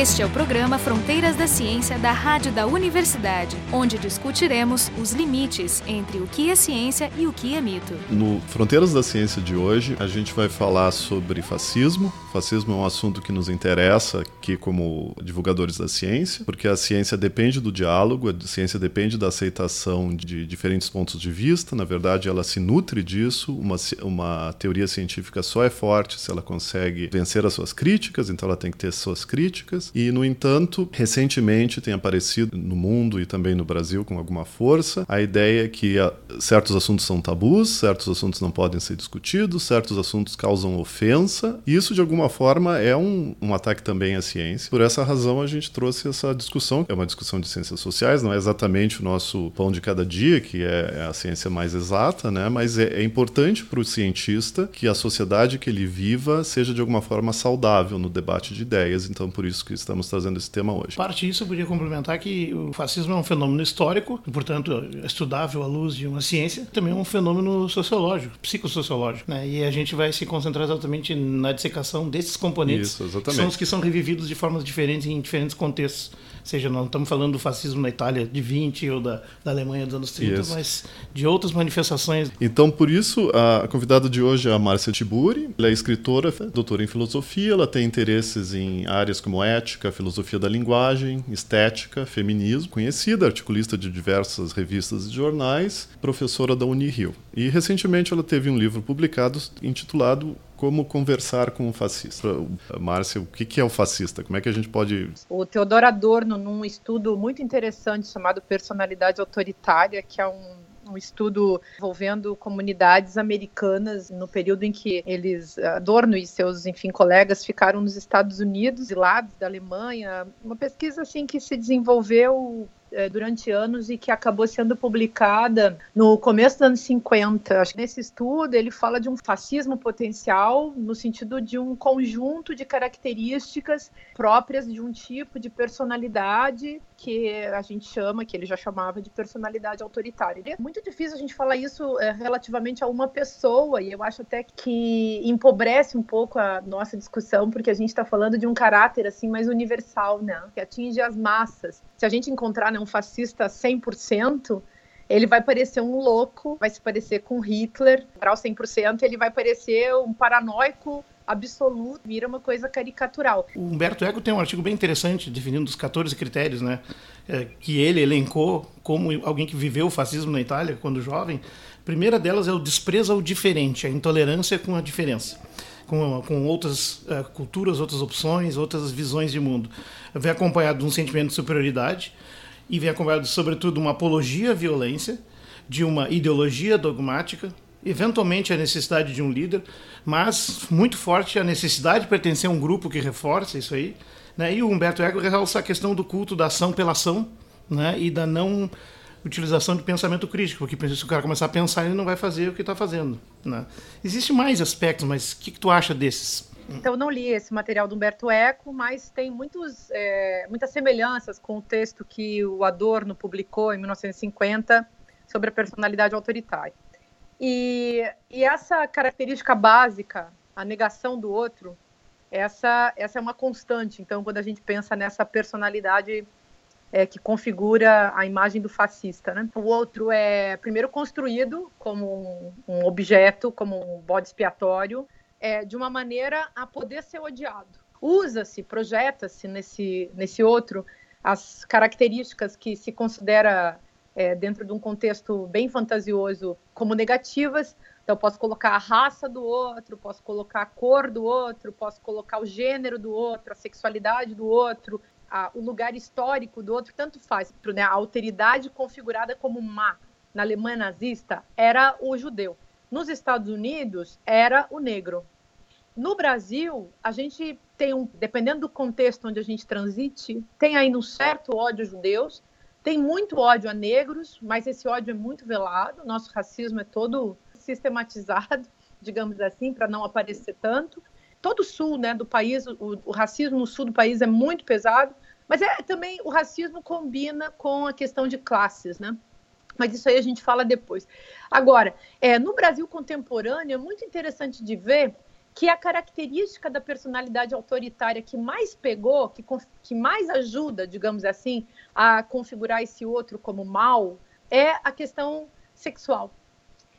Este é o programa Fronteiras da Ciência da Rádio da Universidade, onde discutiremos os limites entre o que é ciência e o que é mito. No Fronteiras da Ciência de hoje, a gente vai falar sobre fascismo. Fascismo é um assunto que nos interessa aqui como divulgadores da ciência, porque a ciência depende do diálogo, a ciência depende da aceitação de diferentes pontos de vista. Na verdade, ela se nutre disso. Uma, uma teoria científica só é forte se ela consegue vencer as suas críticas, então ela tem que ter suas críticas. E, no entanto, recentemente tem aparecido no mundo e também no Brasil com alguma força a ideia que a, certos assuntos são tabus, certos assuntos não podem ser discutidos, certos assuntos causam ofensa. E isso, de alguma forma, é um, um ataque também à ciência. Por essa razão, a gente trouxe essa discussão. É uma discussão de ciências sociais, não é exatamente o nosso pão de cada dia, que é, é a ciência mais exata, né? mas é, é importante para o cientista que a sociedade que ele viva seja de alguma forma saudável no debate de ideias. Então, por isso que estamos trazendo esse tema hoje. Parte disso, eu podia complementar que o fascismo é um fenômeno histórico, e, portanto, estudável à luz de uma ciência, também é um fenômeno sociológico, psicossociológico. Né? E a gente vai se concentrar exatamente na dissecação desses componentes, Isso, que são os que são revividos de formas diferentes em diferentes contextos seja, não estamos falando do fascismo na Itália de 20 ou da, da Alemanha dos anos 30, isso. mas de outras manifestações. Então, por isso, a convidada de hoje é a Márcia Tiburi. Ela é escritora, doutora em filosofia, ela tem interesses em áreas como ética, filosofia da linguagem, estética, feminismo, conhecida, articulista de diversas revistas e jornais, professora da Unirio. E recentemente ela teve um livro publicado intitulado como conversar com o fascista. Márcia, o que é o fascista? Como é que a gente pode. O Teodoro Adorno, num estudo muito interessante chamado Personalidade Autoritária, que é um um estudo envolvendo comunidades americanas no período em que eles, Adorno e seus, enfim, colegas ficaram nos Estados Unidos e lá da Alemanha, uma pesquisa assim que se desenvolveu durante anos e que acabou sendo publicada no começo dos anos 50. Acho que nesse estudo ele fala de um fascismo potencial no sentido de um conjunto de características próprias de um tipo de personalidade que a gente chama, que ele já chamava de personalidade autoritária. É muito difícil a gente falar isso é, relativamente a uma pessoa, e eu acho até que empobrece um pouco a nossa discussão, porque a gente está falando de um caráter assim mais universal, né? Que atinge as massas. Se a gente encontrar né, um fascista 100%, ele vai parecer um louco, vai se parecer com Hitler, o 100%, ele vai parecer um paranoico absoluto, vira uma coisa caricatural. O Humberto Eco tem um artigo bem interessante definindo os 14 critérios, né, é, que ele elencou como alguém que viveu o fascismo na Itália quando jovem. A primeira delas é o desprezo ao diferente, a intolerância com a diferença. Com, com outras uh, culturas, outras opções, outras visões de mundo. Vem acompanhado de um sentimento de superioridade e vem acompanhado, sobretudo, de uma apologia à violência, de uma ideologia dogmática, eventualmente a necessidade de um líder, mas muito forte a necessidade de pertencer a um grupo que reforça isso aí. Né? E o Humberto Eco realça a questão do culto da ação pela ação né? e da não utilização de pensamento crítico, porque se o cara começar a pensar, ele não vai fazer o que está fazendo. Né? Existem mais aspectos, mas o que, que tu acha desses? Então, eu não li esse material do Humberto Eco, mas tem muitos, é, muitas semelhanças com o texto que o Adorno publicou em 1950 sobre a personalidade autoritária. E, e essa característica básica, a negação do outro, essa, essa é uma constante. Então, quando a gente pensa nessa personalidade é, que configura a imagem do fascista. Né? O outro é, primeiro, construído como um, um objeto, como um bode expiatório, é, de uma maneira a poder ser odiado. Usa-se, projeta-se nesse, nesse outro as características que se considera é, dentro de um contexto bem fantasioso como negativas. Então, posso colocar a raça do outro, posso colocar a cor do outro, posso colocar o gênero do outro, a sexualidade do outro, a, o lugar histórico do outro, tanto faz. Né? A alteridade configurada como má na Alemanha nazista era o judeu. Nos Estados Unidos, era o negro. No Brasil, a gente tem um, dependendo do contexto onde a gente transite, tem ainda um certo ódio aos judeus, tem muito ódio a negros, mas esse ódio é muito velado. Nosso racismo é todo sistematizado, digamos assim, para não aparecer tanto. Todo o sul né, do país, o, o, racismo no sul do país é muito pesado, mas é também o racismo combina com a questão de classes, né? Mas isso aí a gente fala depois. Agora, é, no Brasil contemporâneo é muito interessante de ver que a característica da personalidade autoritária que mais pegou, que, que mais ajuda, digamos assim, a configurar esse outro como mal, é a questão sexual.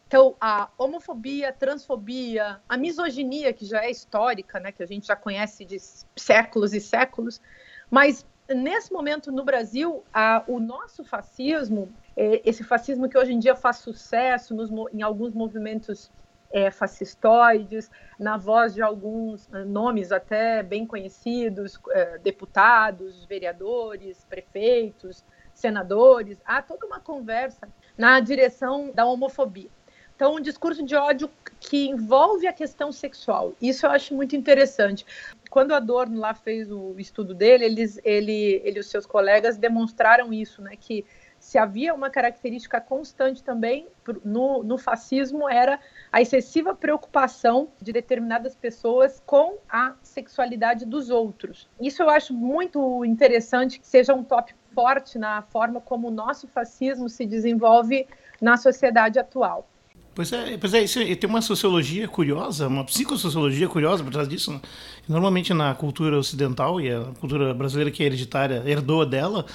Então, a homofobia, a transfobia, a misoginia, que já é histórica, né, que a gente já conhece de séculos e séculos, mas nesse momento no Brasil, a, o nosso fascismo, é, esse fascismo que hoje em dia faz sucesso nos, em alguns movimentos é, fascistoides, na voz de alguns é, nomes até bem conhecidos, é, deputados, vereadores, prefeitos, senadores, há toda uma conversa na direção da homofobia. Então, um discurso de ódio que envolve a questão sexual. Isso eu acho muito interessante. Quando Adorno lá fez o estudo dele, eles, ele, ele e os seus colegas demonstraram isso, né? Que se havia uma característica constante também no, no, fascismo era a excessiva preocupação de determinadas pessoas com a sexualidade dos outros. Isso eu acho muito interessante que seja um tópico forte na forma como o nosso fascismo se desenvolve na sociedade atual. Pois é, pois é, isso, tem uma sociologia curiosa, uma psicossociologia curiosa por trás disso. Né? Normalmente na cultura ocidental e a cultura brasileira que é hereditária herdou dela,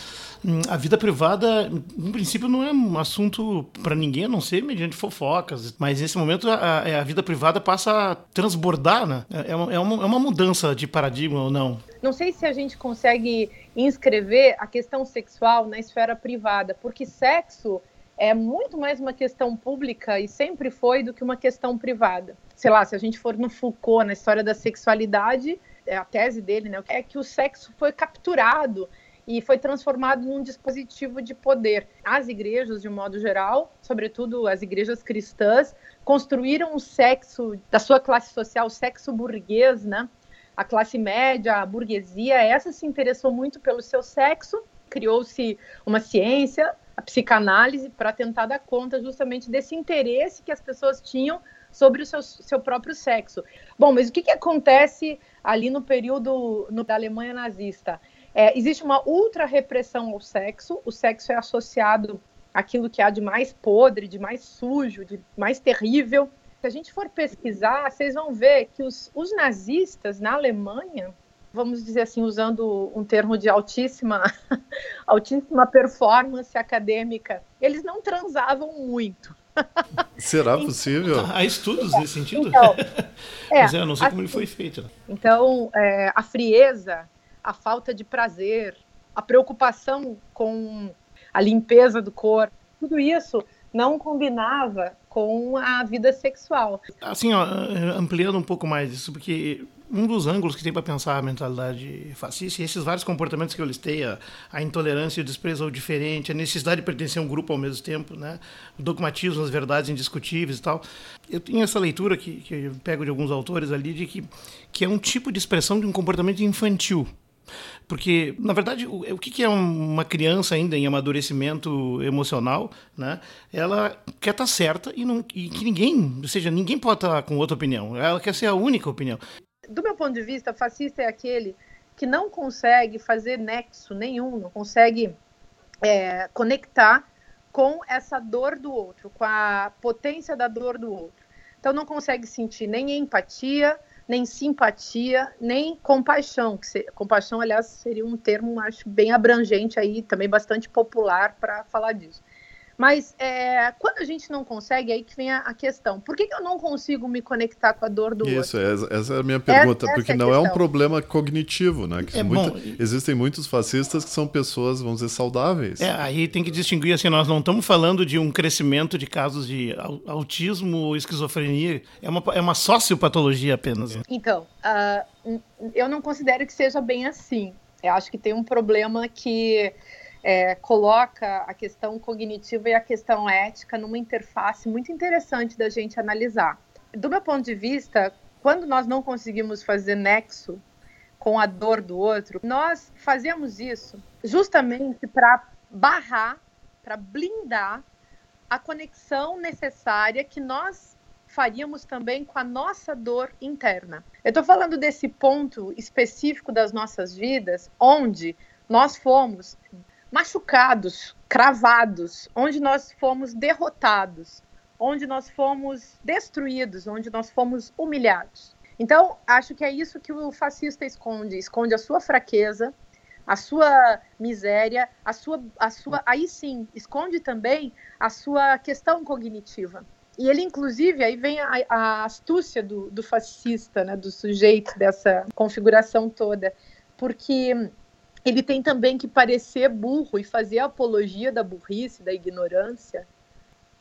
hum, a vida privada, em princípio, não é um assunto para ninguém, a não ser mediante fofocas. Mas nesse momento a, a vida privada passa a transbordar, né? É, é uma, é uma, é uma mudança de paradigma ou não? Não sei se a gente consegue inscrever a questão sexual na esfera privada, porque sexo é muito mais uma questão pública e sempre foi do que uma questão privada. Sei lá, se a gente for no Foucault, na história da sexualidade, é a tese dele, né, é que o sexo foi capturado e foi transformado num dispositivo de poder. As igrejas, de um modo geral, sobretudo as igrejas cristãs, construíram o sexo da sua classe social, o sexo burguês, né? A classe média, a burguesia, essa se interessou muito pelo seu sexo, criou-se uma ciência, a psicanálise para tentar dar conta justamente desse interesse que as pessoas tinham sobre o seu, seu próprio sexo. Bom, mas o que, que acontece ali no período no, da Alemanha nazista? É, existe uma ultra repressão ao sexo, o sexo é associado àquilo que há de mais podre, de mais sujo, de mais terrível. Se a gente for pesquisar, vocês vão ver que os, os nazistas na Alemanha vamos dizer assim, usando um termo de altíssima, altíssima performance acadêmica, eles não transavam muito. Será então, possível? Há estudos nesse sentido? Então, é, Mas eu não sei assim, como ele foi feito. Né? Então, é, a frieza, a falta de prazer, a preocupação com a limpeza do corpo, tudo isso não combinava com a vida sexual. Assim, ó, ampliando um pouco mais isso, porque um dos ângulos que tem para pensar a mentalidade fascista e esses vários comportamentos que eu listei, a, a, intolerância e o desprezo ao diferente, a necessidade de pertencer a um grupo ao mesmo tempo, né? o dogmatismo, as verdades indiscutíveis e tal. Eu tenho essa leitura que, que eu pego de alguns autores ali de que, que é um tipo de expressão de um comportamento infantil. Porque, na verdade, o, o que é uma criança ainda em amadurecimento emocional, né? Ela quer estar tá certa e, não, e que ninguém, ou seja, ninguém pode estar tá com outra opinião. Ela quer ser a única opinião do meu ponto de vista, fascista é aquele que não consegue fazer nexo nenhum, não consegue é, conectar com essa dor do outro, com a potência da dor do outro. Então não consegue sentir nem empatia, nem simpatia, nem compaixão. Que se, compaixão, aliás, seria um termo, acho, bem abrangente aí, também bastante popular para falar disso. Mas é, quando a gente não consegue, aí que vem a, a questão. Por que, que, eu não consigo me conectar com a dor do Isso, outro? Isso, essa é a minha pergunta, essa, porque essa é não é, um problema cognitivo, né? Que é muita, bom, existem muitos fascistas que são pessoas, vamos dizer, saudáveis. É, aí tem que distinguir, assim, nós não estamos falando de um crescimento de casos de autismo ou esquizofrenia, é uma, é uma sociopatologia apenas. Né? Então, uh, eu não considero que seja bem assim. Eu acho que tem um problema que é, coloca a questão cognitiva e a questão ética numa interface muito interessante da gente analisar. Do meu ponto de vista, quando nós não conseguimos fazer nexo com a dor do outro, nós fazemos isso justamente para barrar, para blindar a conexão necessária que nós faríamos também com a nossa dor interna. Eu estou falando desse ponto específico das nossas vidas, onde nós fomos machucados, cravados, onde nós fomos derrotados, onde nós fomos destruídos, onde nós fomos humilhados. Então, acho que é isso que o fascista esconde, esconde a sua fraqueza, a sua miséria, a sua, a sua, aí sim, esconde também a sua questão cognitiva. E ele, inclusive, aí vem a, a astúcia do, do fascista, né, do sujeito dessa configuração toda, porque ele tem também que parecer burro e fazer apologia da burrice, da ignorância.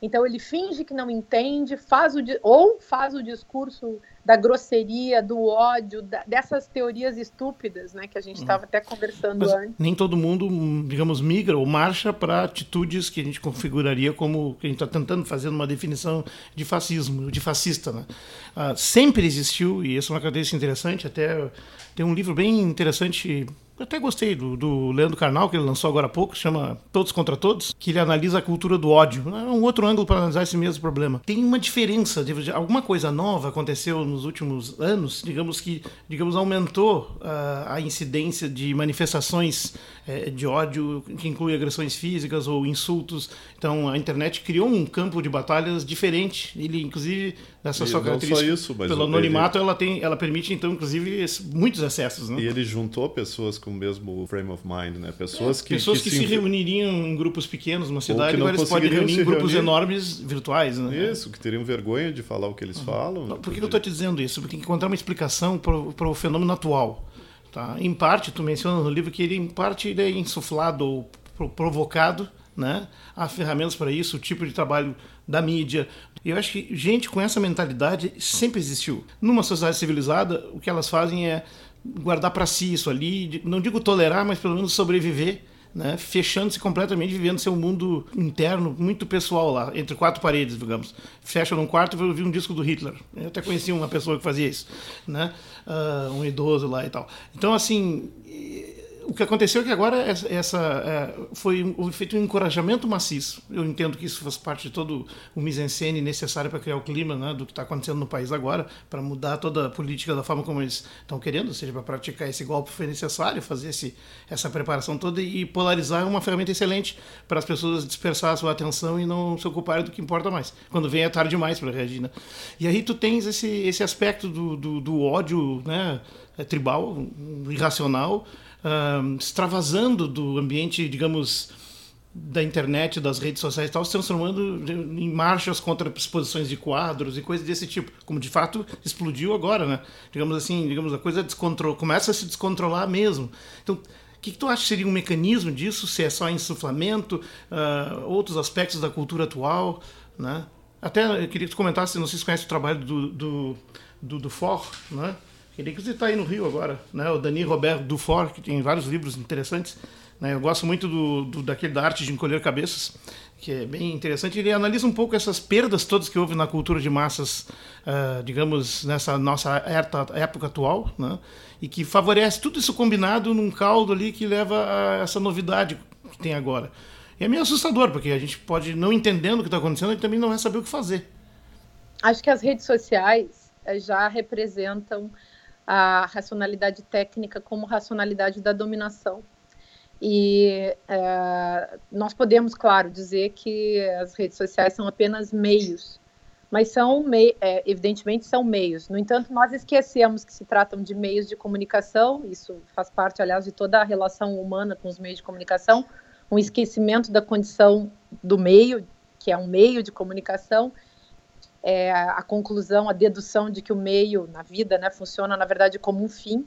Então ele finge que não entende, faz o ou faz o discurso da grosseria, do ódio, da, dessas teorias estúpidas, né, que a gente estava uhum. até conversando Mas antes. Nem todo mundo, digamos, migra ou marcha para atitudes que a gente configuraria como que a gente está tentando fazer uma definição de fascismo, de fascista, né? Ah, sempre existiu e isso é uma característica interessante. Até tem um livro bem interessante eu até gostei do, do Leandro Carnal, que ele lançou agora há pouco, chama Todos contra Todos, que ele analisa a cultura do ódio. É um outro ângulo para analisar esse mesmo problema. Tem uma diferença, alguma coisa nova aconteceu nos últimos anos, digamos que digamos aumentou uh, a incidência de manifestações uh, de ódio, que inclui agressões físicas ou insultos. Então a internet criou um campo de batalhas diferente. Ele, inclusive, nessa e sua característica. Não só isso, mas pelo anonimato, ele... ela, tem, ela permite, então, inclusive, muitos acessos. Né? E ele juntou pessoas com o mesmo frame of mind, né? Pessoas que, pessoas que, que se, se, reuniriam em grupos pequenos numa cidade, agora eles podem reunir em grupos reunir. enormes virtuais, né? Isso, que teriam vergonha de falar o que eles uhum. falam. Por que, que eu estou te dizendo isso? Porque tem que encontrar uma explicação para o fenômeno atual. Tá? Em parte, tu menciona no livro que ele, em parte, ele é insuflado ou provocado, né? Há ferramentas para isso, o tipo de trabalho da mídia. Eu acho que gente com essa mentalidade sempre existiu. Numa sociedade civilizada, o que elas fazem é guardar para si isso ali, não digo tolerar, mas pelo menos sobreviver. Né, fechando-se completamente, vivendo seu mundo interno muito pessoal lá, entre quatro paredes, digamos. Fecha num quarto e ouvir um disco do Hitler. Eu até conheci uma pessoa que fazia isso, né? Uh, um idoso lá e tal. Então, assim, o que aconteceu é que agora essa, é, foi feito um encorajamento maciço. Eu entendo que isso faz parte de todo o mise-en-scène necessário para criar o clima né, do que está acontecendo no país agora, para mudar toda a política da forma como eles estão querendo, ou seja, para praticar esse golpe foi necessário fazer esse, essa preparação toda e polarizar é uma ferramenta excelente para as pessoas dispersar a sua atenção e não se ocuparem do que importa mais. Quando vem é tarde demais para reagir. Né? E aí tu tens esse, esse aspecto do, do, do ódio né, tribal, irracional, extravasando do ambiente, digamos, da internet, das redes sociais e tal, se transformando em marchas contra exposições de quadros e coisas desse tipo, como de fato explodiu agora, né? Digamos assim, digamos a coisa começa a se descontrolar mesmo. Então, o que, que, tu acha que seria um mecanismo disso? Se é só insuflamento, uh, outros aspectos da cultura atual, né? Até eu queria que tu comentasse, não sei se conhece o trabalho do, do, do, do For, né? Ele inclusive está aí no Rio agora, né? O Dani Roberto Dufour, que tem vários livros interessantes. Né? Eu gosto muito do, do, daquele da arte de encolher cabeças, que é bem interessante. Ele analisa um pouco essas perdas todas que houve na cultura de massas, uh, digamos, nessa nossa época atual, né? E que favorece tudo isso combinado num caldo ali que leva a essa novidade que tem agora. E é meio assustador, porque a gente pode, não entendendo o que está acontecendo, e também não vai saber o que fazer. Acho que as redes sociais eh, já representam a racionalidade técnica como racionalidade da dominação. E é, nós podemos, claro, dizer que as redes sociais são apenas meios, mas são, é, evidentemente, são meios. No entanto, nós esquecemos que se tratam de meios de comunicação, isso faz parte, aliás, de toda a relação humana com os meios de comunicação, um esquecimento da condição do meio, que é um meio de comunicação, é, a conclusão, a dedução de que o meio na vida né, funciona, na verdade, como um fim.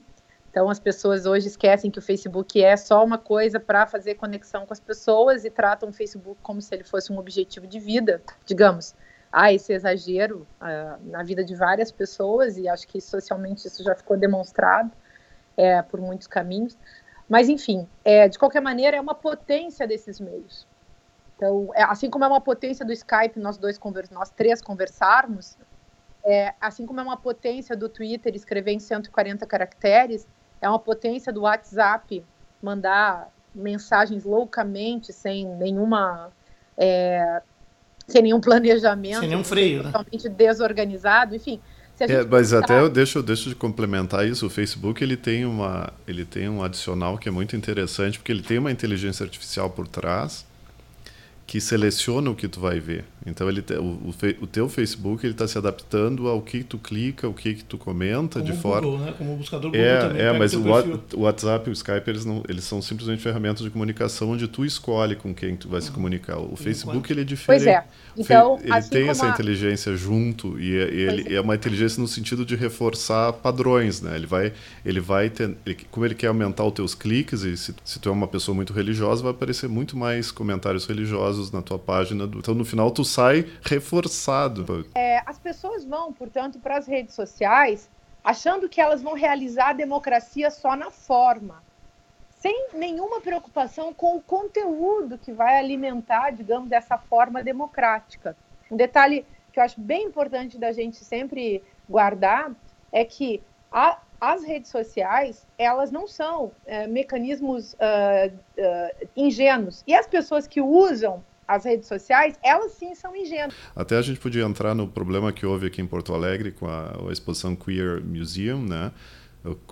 Então, as pessoas hoje esquecem que o Facebook é só uma coisa para fazer conexão com as pessoas e tratam o Facebook como se ele fosse um objetivo de vida, digamos. Há esse exagero uh, na vida de várias pessoas e acho que socialmente isso já ficou demonstrado é, por muitos caminhos. Mas, enfim, é, de qualquer maneira, é uma potência desses meios. Então, é, assim como é uma potência do Skype, nós dois nós três conversarmos, é, assim como é uma potência do Twitter escrever em 140 caracteres, é uma potência do WhatsApp mandar mensagens loucamente, sem nenhuma. É, sem nenhum planejamento. Sem nenhum freio, né? Totalmente desorganizado, enfim. É, mas pensar... até eu deixo, deixo de complementar isso. O Facebook ele tem, uma, ele tem um adicional que é muito interessante, porque ele tem uma inteligência artificial por trás que seleciona o que tu vai ver. Então ele te, o, o, teu Facebook ele está se adaptando ao que tu clica, o que, que tu comenta Como de forma. Google, né? Como o buscador Google é, também. É, mas o, o, WhatsApp o Skype eles não, eles são simplesmente ferramentas de comunicação onde tu escolhe com quem tu vai se comunicar. O Facebook ele é diferente. Pois é. Então, ele assim tem essa a... inteligência junto e, é, e ele é. é. uma inteligência no sentido de reforçar padrões, né? Ele vai, ele vai ter, ele, como ele quer aumentar os teus cliques e se, se tu é uma pessoa muito religiosa vai aparecer muito mais comentários religiosos na tua página. Então no final tu sai reforçado. É, as pessoas vão, portanto, para as redes sociais achando que elas vão realizar a democracia só na forma sem nenhuma preocupação com o conteúdo que vai alimentar, digamos, dessa forma democrática. Um detalhe que eu acho bem importante da gente sempre guardar é que a, as redes sociais elas não são é, mecanismos uh, uh, ingênuos e as pessoas que usam as redes sociais, elas sim são ingênuas. Até a gente podia entrar no problema que houve aqui em Porto Alegre com a, a exposição Queer Museum, né?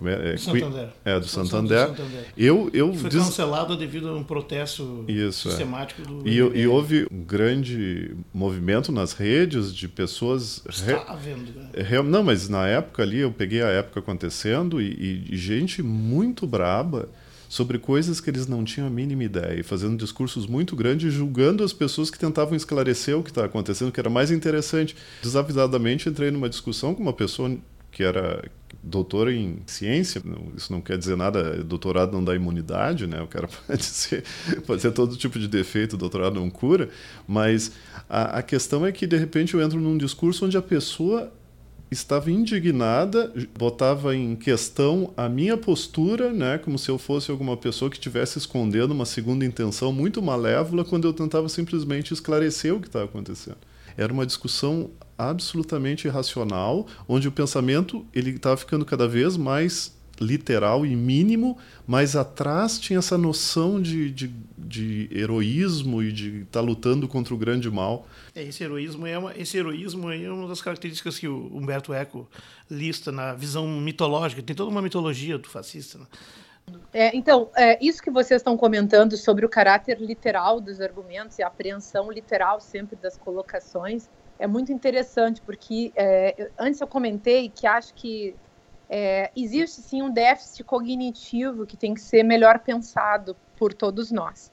É, do Santander. É, do Santander. do Santander. Eu, eu foi diz... cancelado devido a um protesto Isso, é. sistemático é. do. E, e, houve um grande movimento nas redes de pessoas. Está havendo, né? Não, mas na época ali, eu peguei a época acontecendo e, e gente muito braba sobre coisas que eles não tinham a mínima ideia, e fazendo discursos muito grandes, julgando as pessoas que tentavam esclarecer o que estava acontecendo, que era mais interessante. Desavisadamente entrei numa discussão com uma pessoa que era doutor em ciência, isso não quer dizer nada, doutorado não dá imunidade, né? O cara pode ser, pode ser todo tipo de defeito, doutorado não cura, mas a, a questão é que de repente eu entro num discurso onde a pessoa estava indignada, botava em questão a minha postura, né, como se eu fosse alguma pessoa que estivesse escondendo uma segunda intenção muito malévola, quando eu tentava simplesmente esclarecer o que estava acontecendo. Era uma discussão absolutamente irracional, onde o pensamento ele estava ficando cada vez mais literal e mínimo, mas atrás tinha essa noção de, de, de heroísmo e de estar tá lutando contra o grande mal. É, esse heroísmo é uma, esse heroísmo é uma das características que o Humberto Eco lista na visão mitológica. Tem toda uma mitologia do fascista. Né? É, então, é, isso que vocês estão comentando sobre o caráter literal dos argumentos e a apreensão literal sempre das colocações, é muito interessante, porque é, antes eu comentei que acho que é, existe sim um déficit cognitivo que tem que ser melhor pensado por todos nós.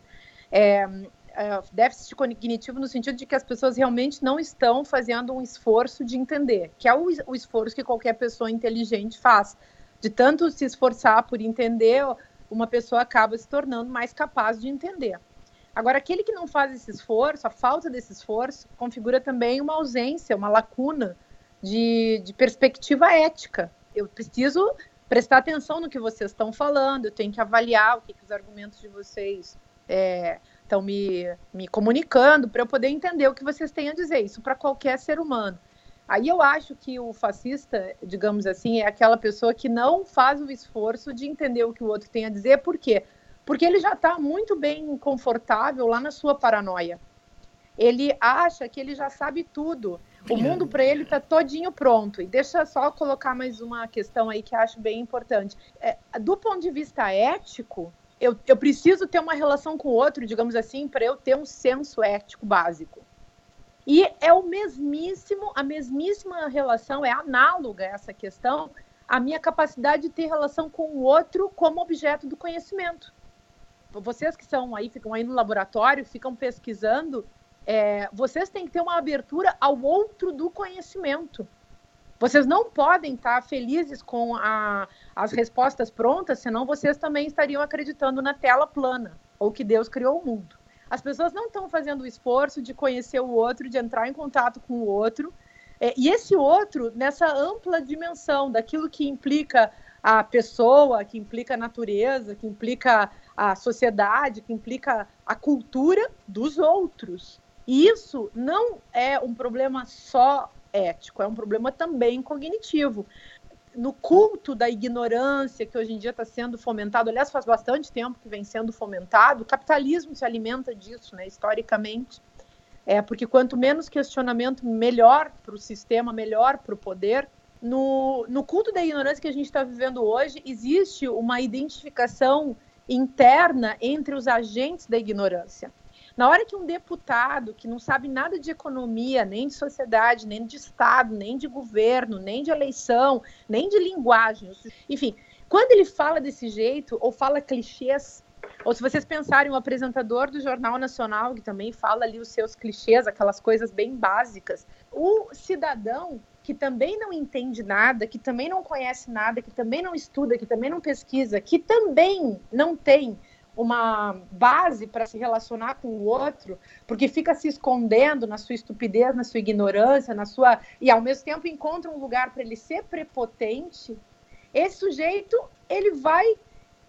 É, é, déficit cognitivo no sentido de que as pessoas realmente não estão fazendo um esforço de entender, que é o, o esforço que qualquer pessoa inteligente faz. De tanto se esforçar por entender, uma pessoa acaba se tornando mais capaz de entender. Agora, aquele que não faz esse esforço, a falta desse esforço, configura também uma ausência, uma lacuna de, de perspectiva ética. Eu preciso prestar atenção no que vocês estão falando, eu tenho que avaliar o que, que os argumentos de vocês estão é, me, me comunicando para eu poder entender o que vocês têm a dizer. Isso para qualquer ser humano. Aí eu acho que o fascista, digamos assim, é aquela pessoa que não faz o esforço de entender o que o outro tem a dizer, por quê? Porque ele já está muito bem confortável lá na sua paranoia. Ele acha que ele já sabe tudo. O mundo para ele está todinho pronto. E deixa só colocar mais uma questão aí que acho bem importante. É, do ponto de vista ético, eu, eu preciso ter uma relação com o outro, digamos assim, para eu ter um senso ético básico. E é o mesmíssimo, a mesmíssima relação, é análoga essa questão, a minha capacidade de ter relação com o outro como objeto do conhecimento vocês que são aí, ficam aí no laboratório, ficam pesquisando, é, vocês têm que ter uma abertura ao outro do conhecimento. Vocês não podem estar felizes com a, as respostas prontas, senão vocês também estariam acreditando na tela plana, ou que Deus criou o mundo. As pessoas não estão fazendo o esforço de conhecer o outro, de entrar em contato com o outro, é, e esse outro, nessa ampla dimensão daquilo que implica a pessoa, que implica a natureza, que implica a sociedade, que implica a cultura dos outros. E isso não é um problema só ético, é um problema também cognitivo. No culto da ignorância que hoje em dia está sendo fomentado, aliás, faz bastante tempo que vem sendo fomentado, o capitalismo se alimenta disso, né, historicamente. É, porque quanto menos questionamento, melhor para o sistema, melhor para o poder. No, no culto da ignorância que a gente está vivendo hoje, existe uma identificação interna entre os agentes da ignorância. Na hora que um deputado que não sabe nada de economia, nem de sociedade, nem de Estado, nem de governo, nem de eleição, nem de linguagem, enfim, quando ele fala desse jeito ou fala clichês, ou se vocês pensarem o apresentador do Jornal Nacional, que também fala ali os seus clichês, aquelas coisas bem básicas, o cidadão que também não entende nada, que também não conhece nada, que também não estuda, que também não pesquisa, que também não tem uma base para se relacionar com o outro, porque fica se escondendo na sua estupidez, na sua ignorância, na sua e ao mesmo tempo encontra um lugar para ele ser prepotente, esse sujeito ele vai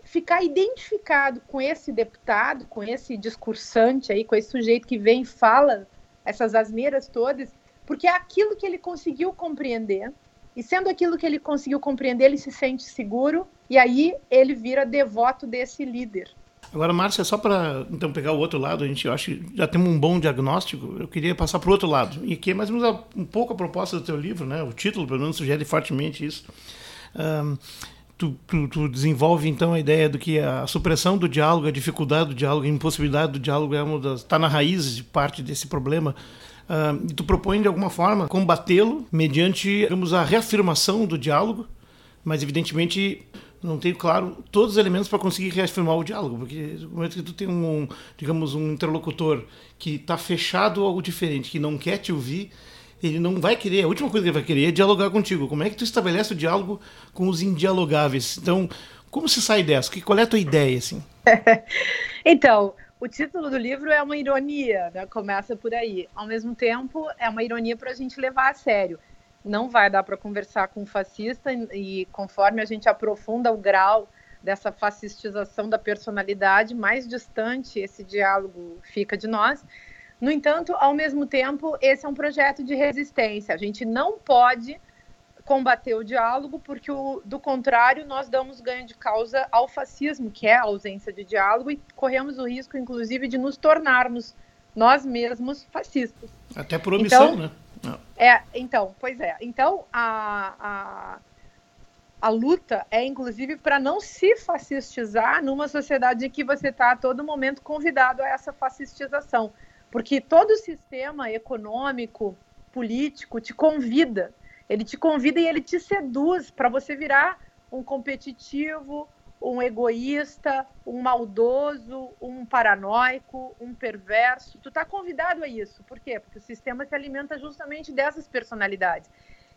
ficar identificado com esse deputado, com esse discursante aí, com esse sujeito que vem e fala essas asneiras todas, porque é aquilo que ele conseguiu compreender. E sendo aquilo que ele conseguiu compreender, ele se sente seguro e aí ele vira devoto desse líder. Agora, Márcia, só para então pegar o outro lado, a gente acho que já temos um bom diagnóstico. Eu queria passar para o outro lado, e que é mais ou menos um pouco a proposta do teu livro, né? O título, pelo menos, sugere fortemente isso. Um, tu, tu, tu, desenvolve então a ideia do que a supressão do diálogo, a dificuldade do diálogo, a impossibilidade do diálogo é uma das está na raiz de parte desse problema. Uh, e tu propõe de alguma forma combatê-lo mediante, digamos, a reafirmação do diálogo, mas evidentemente não tenho claro todos os elementos para conseguir reafirmar o diálogo, porque no momento que tu tem um, digamos, um interlocutor que está fechado a algo diferente, que não quer te ouvir, ele não vai querer, a última coisa que ele vai querer é dialogar contigo. Como é que tu estabelece o diálogo com os indialogáveis? Então, como se sai dessa? Qual é a tua ideia, assim? então, o título do livro é uma ironia, né? começa por aí. Ao mesmo tempo, é uma ironia para a gente levar a sério não vai dar para conversar com um fascista e conforme a gente aprofunda o grau dessa fascistização da personalidade, mais distante esse diálogo fica de nós. No entanto, ao mesmo tempo, esse é um projeto de resistência. A gente não pode combater o diálogo, porque, o, do contrário, nós damos ganho de causa ao fascismo, que é a ausência de diálogo, e corremos o risco, inclusive, de nos tornarmos nós mesmos fascistas. Até por omissão, então, né? É, então, pois é. Então, a, a, a luta é, inclusive, para não se fascistizar numa sociedade em que você está a todo momento convidado a essa fascistização. Porque todo o sistema econômico, político, te convida. Ele te convida e ele te seduz para você virar um competitivo, um egoísta, um maldoso, um paranoico, um perverso. Tu está convidado a isso. Por quê? Porque o sistema se alimenta justamente dessas personalidades.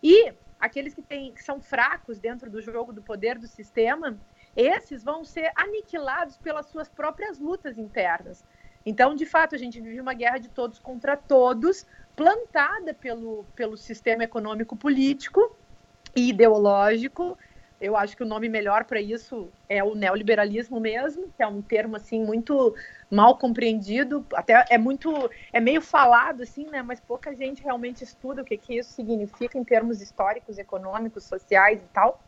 E aqueles que, têm, que são fracos dentro do jogo do poder do sistema, esses vão ser aniquilados pelas suas próprias lutas internas. Então, de fato, a gente vive uma guerra de todos contra todos, plantada pelo, pelo sistema econômico político e ideológico. Eu acho que o nome melhor para isso é o neoliberalismo mesmo, que é um termo assim muito mal compreendido, até é muito é meio falado assim, né, mas pouca gente realmente estuda o que que isso significa em termos históricos, econômicos, sociais e tal.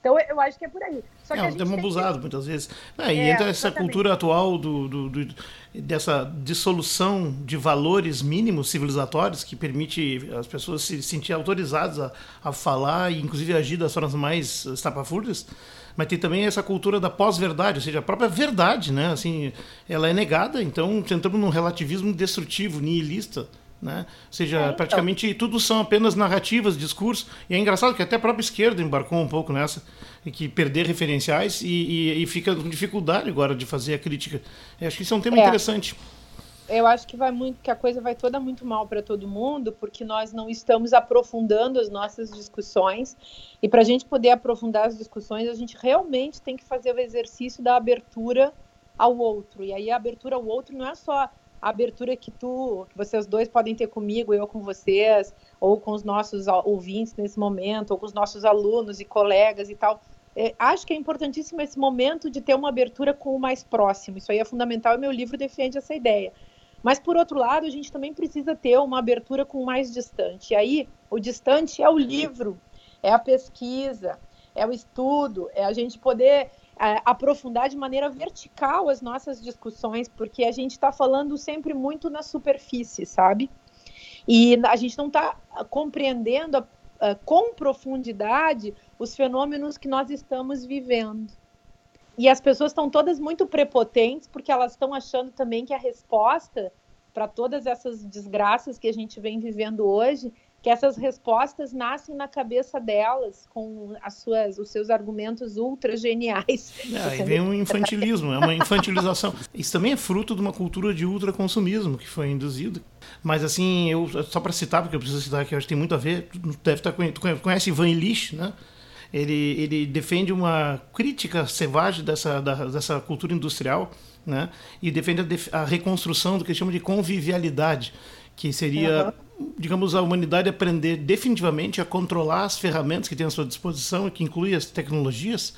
Então eu acho que é por aí. Só é um termo abusado que... muitas vezes. É, e é, entra essa cultura atual do, do, do, dessa dissolução de valores mínimos civilizatórios que permite as pessoas se sentir autorizadas a, a falar e inclusive agir das formas mais estapafúrdias. Mas tem também essa cultura da pós-verdade, ou seja, a própria verdade, né? Assim, ela é negada, então entramos num relativismo destrutivo, nihilista né? Ou seja, é, então. praticamente tudo são apenas narrativas, discursos. E é engraçado que até a própria esquerda embarcou um pouco nessa, que perder referenciais e, e, e fica com dificuldade agora de fazer a crítica. Eu acho que isso é um tema é. interessante. Eu acho que vai muito, que a coisa vai toda muito mal para todo mundo, porque nós não estamos aprofundando as nossas discussões. E para a gente poder aprofundar as discussões, a gente realmente tem que fazer o exercício da abertura ao outro. E aí a abertura ao outro não é só a abertura que tu, que vocês dois podem ter comigo, eu com vocês, ou com os nossos ouvintes nesse momento, ou com os nossos alunos e colegas e tal. É, acho que é importantíssimo esse momento de ter uma abertura com o mais próximo. Isso aí é fundamental e meu livro defende essa ideia. Mas, por outro lado, a gente também precisa ter uma abertura com o mais distante. E aí, o distante é o livro, é a pesquisa, é o estudo, é a gente poder é, aprofundar de maneira vertical as nossas discussões, porque a gente está falando sempre muito na superfície, sabe? E a gente não está compreendendo a, a, com profundidade os fenômenos que nós estamos vivendo. e as pessoas estão todas muito prepotentes porque elas estão achando também que a resposta para todas essas desgraças que a gente vem vivendo hoje que essas respostas nascem na cabeça delas com as suas, os seus argumentos ultra geniais. É, aí vem um infantilismo, é uma infantilização. Isso também é fruto de uma cultura de ultraconsumismo que foi induzido. Mas assim, eu só para citar, porque eu preciso citar que eu acho que tem muito a ver, tu deve estar tu conhece Ivan Illich, né? Ele, ele defende uma crítica selvagem dessa, da, dessa cultura industrial, né? E defende a, a reconstrução do que chama de convivialidade, que seria uhum digamos, a humanidade aprender definitivamente a controlar as ferramentas que tem à sua disposição, que inclui as tecnologias,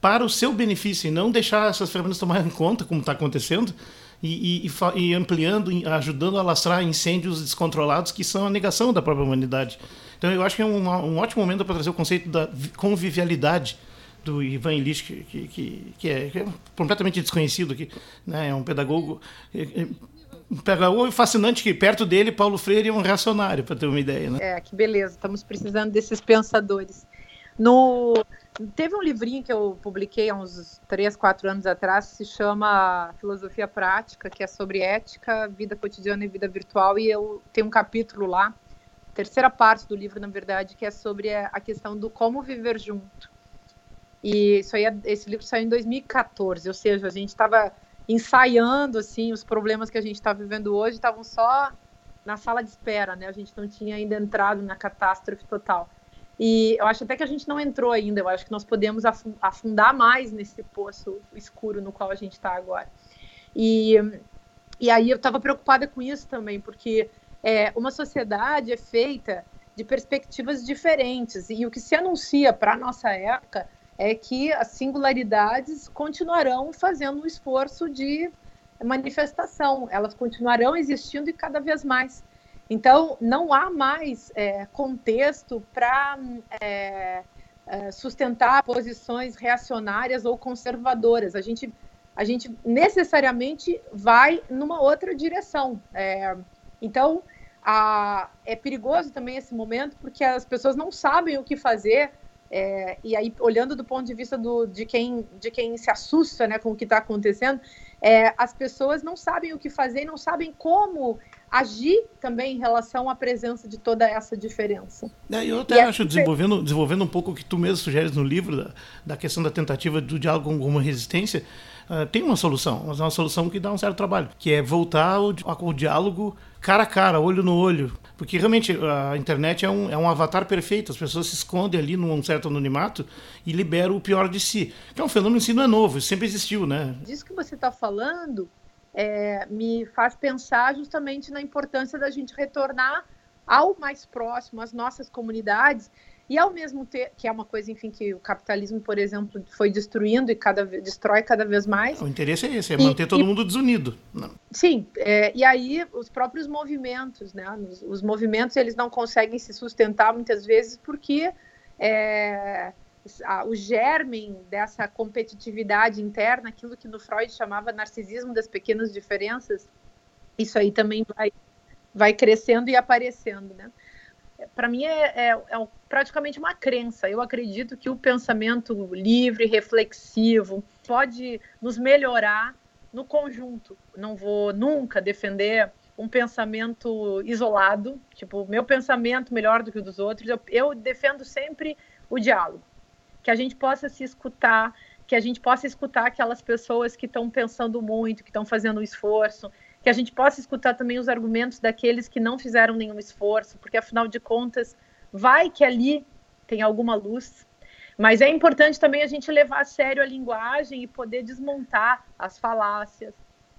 para o seu benefício, e não deixar essas ferramentas tomarem conta, como está acontecendo, e, e, e, ampliando, ajudando a lastrar incêndios descontrolados que são a negação da própria humanidade. Então, eu acho que é um, um ótimo momento para trazer o conceito da convivialidade do Ivan Illich, que, que, que, é, que, é, completamente desconhecido aqui, né? é um pedagogo o fascinante que perto dele Paulo Freire é um reacionário, para ter uma ideia, né? É, que beleza, estamos precisando desses pensadores. No teve um livrinho que eu publiquei há uns três, quatro anos atrás, se chama Filosofia Prática, que é sobre ética, vida cotidiana e vida virtual, e eu tenho um capítulo lá, terceira parte do livro, na verdade, que é sobre a questão do como viver junto. E isso aí, é, esse livro saiu em 2014, ou seja, a gente estava ensaiando assim os problemas que a gente está vivendo hoje estavam só na sala de espera, né? A gente não tinha ainda entrado na catástrofe total. E eu acho até que a gente não entrou ainda. Eu acho que nós podemos afundar mais nesse poço escuro no qual a gente está agora. E, e aí eu estava preocupada com isso também, porque é, uma sociedade é feita de perspectivas diferentes e o que se anuncia para a nossa época é que as singularidades continuarão fazendo um esforço de manifestação, elas continuarão existindo e cada vez mais. Então, não há mais é, contexto para é, é, sustentar posições reacionárias ou conservadoras. A gente, a gente necessariamente vai numa outra direção. É, então, a, é perigoso também esse momento, porque as pessoas não sabem o que fazer é, e aí, olhando do ponto de vista do, de, quem, de quem se assusta né, com o que está acontecendo, é, as pessoas não sabem o que fazer não sabem como agir também em relação à presença de toda essa diferença. É, eu até e acho, é... desenvolvendo, desenvolvendo um pouco o que tu mesmo sugeres no livro, da, da questão da tentativa do diálogo com uma resistência, uh, tem uma solução, mas é uma solução que dá um certo trabalho, que é voltar ao, ao diálogo cara a cara, olho no olho. Porque realmente a internet é um, é um avatar perfeito, as pessoas se escondem ali num certo anonimato e liberam o pior de si. Que é um fenômeno em si não é novo, sempre existiu, né? Disso que você está falando é, me faz pensar justamente na importância da gente retornar ao mais próximo, às nossas comunidades, e ao mesmo tempo, que é uma coisa, enfim, que o capitalismo, por exemplo, foi destruindo e cada destrói cada vez mais. O interesse é esse, é manter e, todo e, mundo desunido. Não. Sim, é, e aí os próprios movimentos, né? Os, os, movimentos eles não conseguem se sustentar muitas vezes porque é, o germen dessa competitividade interna, aquilo que no Freud chamava narcisismo das pequenas diferenças, isso aí também vai, vai crescendo e aparecendo, né? para mim é, é, é, praticamente uma crença. Eu acredito que o pensamento livre, reflexivo, pode nos melhorar no conjunto. Não vou nunca defender um pensamento isolado, tipo, meu pensamento melhor do que o dos outros. Eu, eu defendo sempre o diálogo, que a gente possa se escutar, que a gente possa escutar aquelas pessoas que estão pensando muito, que estão fazendo um esforço, que a gente possa escutar também os argumentos daqueles que não fizeram nenhum esforço, porque afinal de contas, vai que ali tem alguma luz. Mas é importante também a gente levar a sério a linguagem e poder desmontar as falácias,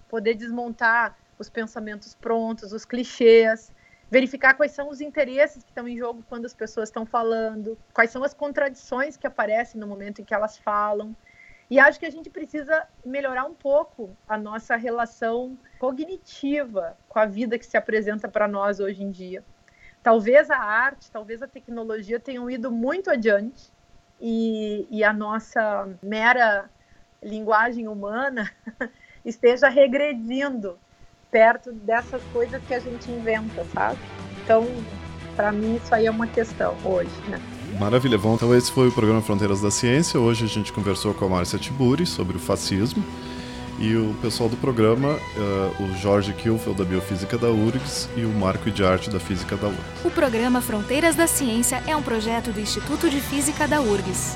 poder desmontar os pensamentos prontos, os clichês, verificar quais são os interesses que estão em jogo quando as pessoas estão falando, quais são as contradições que aparecem no momento em que elas falam. E acho que a gente precisa melhorar um pouco a nossa relação cognitiva com a vida que se apresenta para nós hoje em dia. Talvez a arte, talvez a tecnologia tenham ido muito adiante e, e a nossa mera linguagem humana esteja regredindo perto dessas coisas que a gente inventa, sabe? Então, para mim, isso aí é uma questão hoje, né? Maravilha, bom, então esse foi o programa Fronteiras da Ciência. Hoje a gente conversou com a Márcia Tiburi sobre o fascismo e o pessoal do programa, uh, o Jorge Kilfeld da Biofísica da URGS e o Marco de Arte da Física da URGS. O programa Fronteiras da Ciência é um projeto do Instituto de Física da URGS.